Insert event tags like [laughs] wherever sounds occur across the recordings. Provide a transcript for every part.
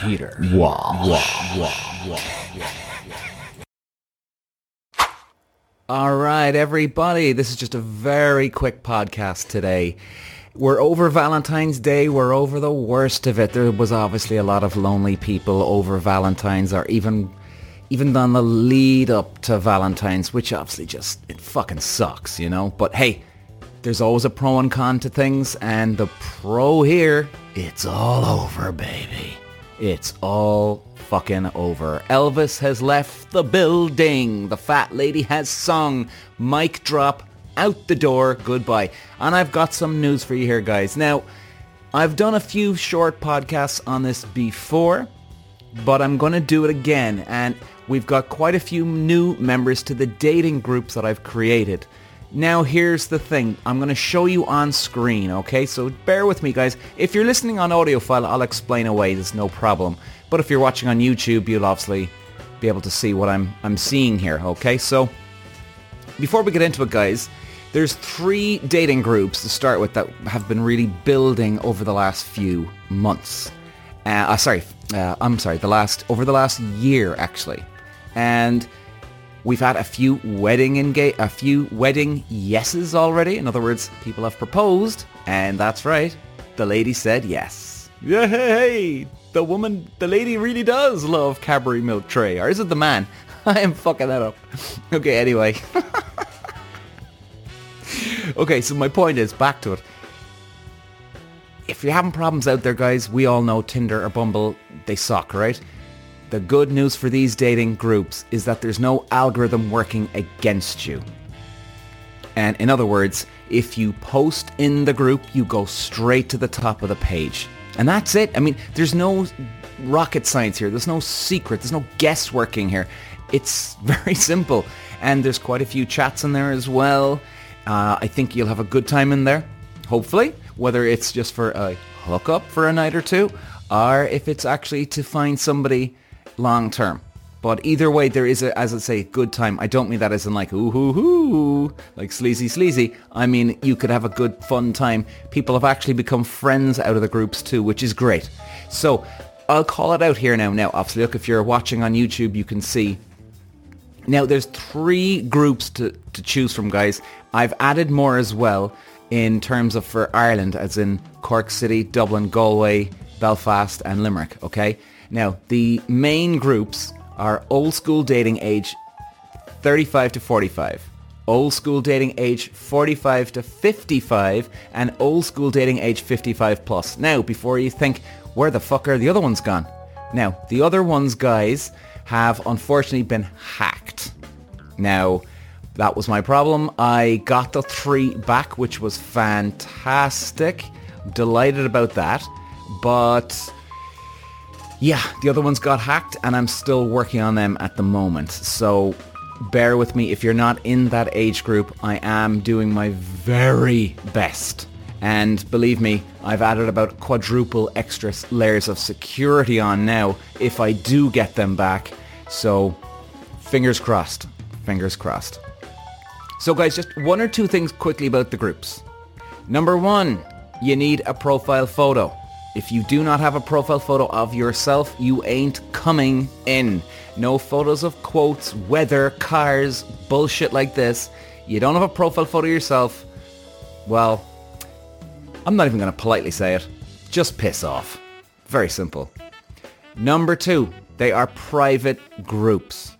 Peter. Wow. All right, everybody. This is just a very quick podcast today. We're over Valentine's Day. We're over the worst of it. There was obviously a lot of lonely people over Valentine's or even even on the lead up to Valentine's, which obviously just it fucking sucks, you know? But hey, there's always a pro and con to things and the pro here, it's all over, baby. It's all fucking over. Elvis has left the building. The fat lady has sung. Mic drop. Out the door. Goodbye. And I've got some news for you here, guys. Now, I've done a few short podcasts on this before, but I'm going to do it again. And we've got quite a few new members to the dating groups that I've created. Now here's the thing. I'm going to show you on screen, okay? So bear with me, guys. If you're listening on audio file, I'll explain away. There's no problem. But if you're watching on YouTube, you'll obviously be able to see what I'm I'm seeing here, okay? So before we get into it, guys, there's three dating groups to start with that have been really building over the last few months. Uh, uh, sorry, uh, I'm sorry, the last over the last year actually, and we've had a few wedding engage, a few wedding yeses already. In other words, people have proposed, and that's right, the lady said yes. Yeah, hey, the woman, the lady really does love Cadbury milk tray, or is it the man? [laughs] I am fucking that up. [laughs] okay, anyway. [laughs] okay, so my point is, back to it. If you're having problems out there, guys, we all know Tinder or Bumble, they suck, right? The good news for these dating groups is that there's no algorithm working against you. And in other words, if you post in the group, you go straight to the top of the page. And that's it. I mean, there's no rocket science here. There's no secret. There's no guessworking here. It's [laughs] very simple. And there's quite a few chats in there as well. Uh, I think you'll have a good time in there, hopefully, whether it's just for a hookup for a night or two, or if it's actually to find somebody long term. But either way, there is a, as I say, good time. I don't mean that as in like, ooh, hoo, hoo, like sleazy, sleazy. I mean, you could have a good, fun time. People have actually become friends out of the groups too, which is great. So I'll call it out here now. Now, obviously, look, if you're watching on YouTube, you can see. Now, there's three groups to, to choose from, guys. I've added more as well in terms of for Ireland, as in Cork City, Dublin, Galway, Belfast, and Limerick, okay? Now, the main groups are old school dating age 35 to 45, old school dating age 45 to 55, and old school dating age 55 plus. Now, before you think, where the fuck are the other ones gone? Now, the other ones, guys, have unfortunately been hacked. Now, that was my problem. I got the three back, which was fantastic. Delighted about that. But yeah, the other ones got hacked and I'm still working on them at the moment. So bear with me. If you're not in that age group, I am doing my very best. And believe me, I've added about quadruple extra layers of security on now if I do get them back. So fingers crossed. Fingers crossed. So guys, just one or two things quickly about the groups. Number one, you need a profile photo. If you do not have a profile photo of yourself, you ain't coming in. No photos of quotes, weather, cars, bullshit like this. You don't have a profile photo yourself. Well, I'm not even going to politely say it. Just piss off. Very simple. Number two, they are private groups.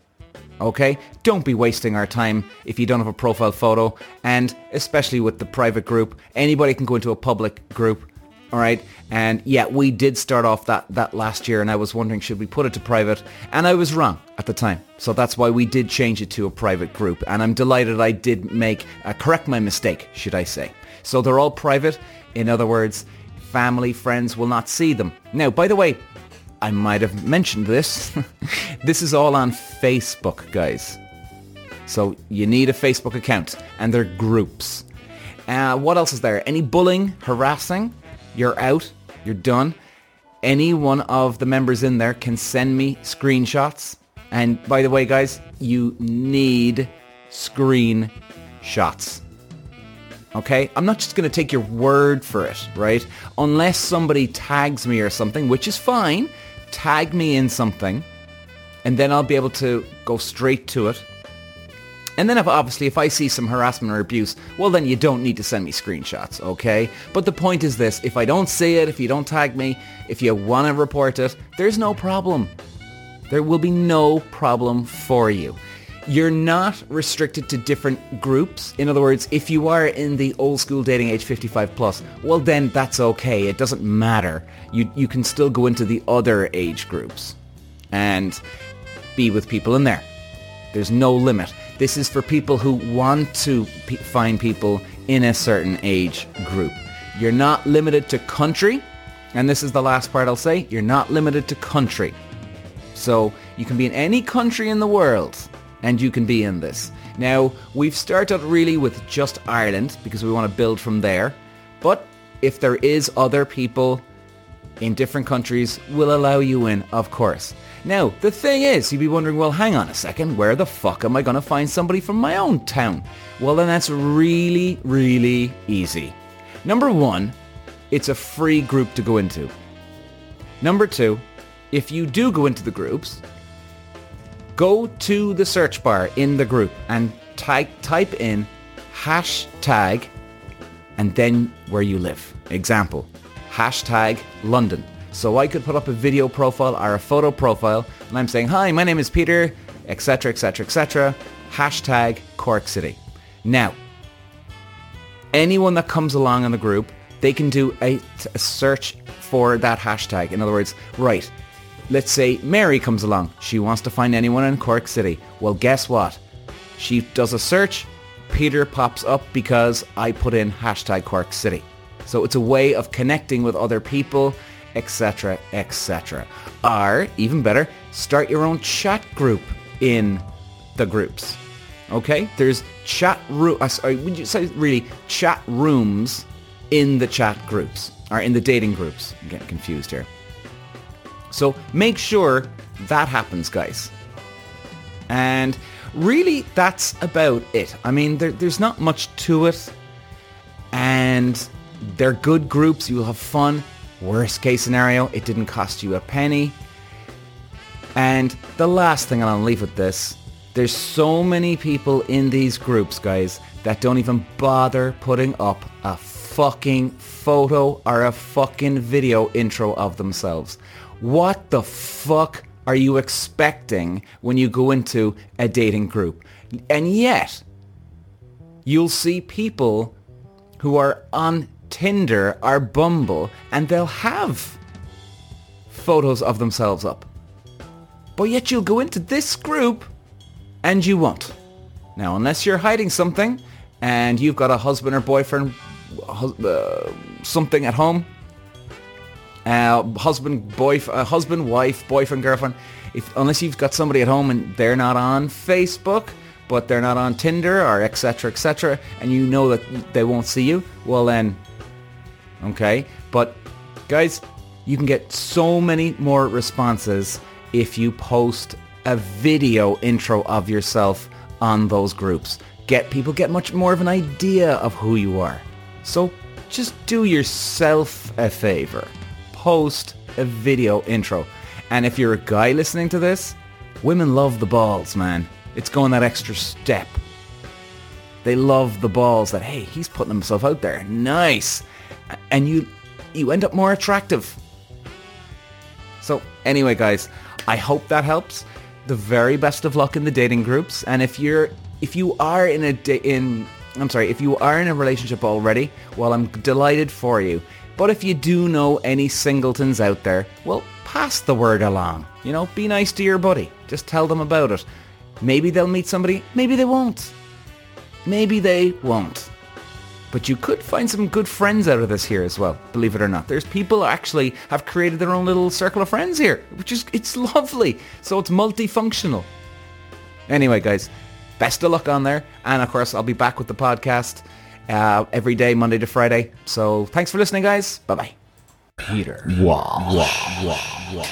Okay? Don't be wasting our time if you don't have a profile photo. And especially with the private group, anybody can go into a public group all right. And yeah, we did start off that, that last year and I was wondering, should we put it to private? And I was wrong at the time. So that's why we did change it to a private group. And I'm delighted I did make, uh, correct my mistake, should I say. So they're all private. In other words, family, friends will not see them. Now, by the way, I might have mentioned this. [laughs] this is all on Facebook, guys. So you need a Facebook account and they're groups. Uh, what else is there? Any bullying, harassing? You're out. You're done. Any one of the members in there can send me screenshots. And by the way, guys, you need screenshots. Okay? I'm not just going to take your word for it, right? Unless somebody tags me or something, which is fine. tag me in something and then I'll be able to go straight to it. And then if obviously if I see some harassment or abuse, well then you don't need to send me screenshots, okay? But the point is this, if I don't see it, if you don't tag me, if you want to report it, there's no problem. There will be no problem for you. You're not restricted to different groups. In other words, if you are in the old school dating age 55 plus, well then that's okay. It doesn't matter. You, you can still go into the other age groups and be with people in there. There's no limit. This is for people who want to p- find people in a certain age group. You're not limited to country, and this is the last part I'll say, you're not limited to country. So you can be in any country in the world, and you can be in this. Now, we've started really with just Ireland, because we want to build from there, but if there is other people in different countries, we'll allow you in, of course. Now, the thing is, you'd be wondering, well, hang on a second, where the fuck am I going to find somebody from my own town? Well, then that's really, really easy. Number one, it's a free group to go into. Number two, if you do go into the groups, go to the search bar in the group and type, type in hashtag and then where you live. Example, hashtag London. So I could put up a video profile or a photo profile and I'm saying, hi, my name is Peter, etc., etc., etc., hashtag Cork City. Now, anyone that comes along in the group, they can do a, a search for that hashtag. In other words, right, let's say Mary comes along. She wants to find anyone in Cork City. Well, guess what? She does a search. Peter pops up because I put in hashtag Cork City. So it's a way of connecting with other people etc., etc. Or, even better, start your own chat group in the groups. Okay? There's chat room, uh, sorry, would you say really chat rooms in the chat groups, or in the dating groups. I'm getting confused here. So make sure that happens, guys. And really, that's about it. I mean, there, there's not much to it. And they're good groups. You'll have fun. Worst case scenario, it didn't cost you a penny. And the last thing I'll leave with this, there's so many people in these groups, guys, that don't even bother putting up a fucking photo or a fucking video intro of themselves. What the fuck are you expecting when you go into a dating group? And yet, you'll see people who are on Tinder or Bumble and they'll have photos of themselves up. But yet you'll go into this group and you won't. Now, unless you're hiding something and you've got a husband or boyfriend, uh, something at home, uh, husband, boy, uh, husband, wife, boyfriend, girlfriend, if unless you've got somebody at home and they're not on Facebook, but they're not on Tinder or etc. etc. and you know that they won't see you, well then okay? But guys, you can get so many more responses if you post a video intro of yourself on those groups. Get people get much more of an idea of who you are. So just do yourself a favor. Post a video intro. And if you're a guy listening to this, women love the balls, man. It's going that extra step. They love the balls that, hey, he's putting himself out there. Nice and you you end up more attractive. So anyway, guys, I hope that helps. The very best of luck in the dating groups, and if you're if you are in a da- in I'm sorry, if you are in a relationship already, well, I'm delighted for you. But if you do know any singletons out there, well, pass the word along. You know, be nice to your buddy. Just tell them about it. Maybe they'll meet somebody, maybe they won't. Maybe they won't. But you could find some good friends out of this here as well, believe it or not. There's people actually have created their own little circle of friends here, which is, it's lovely. So it's multifunctional. Anyway, guys, best of luck on there. And of course, I'll be back with the podcast uh, every day, Monday to Friday. So thanks for listening, guys. Bye-bye. Peter. Wow. Wow. Wow.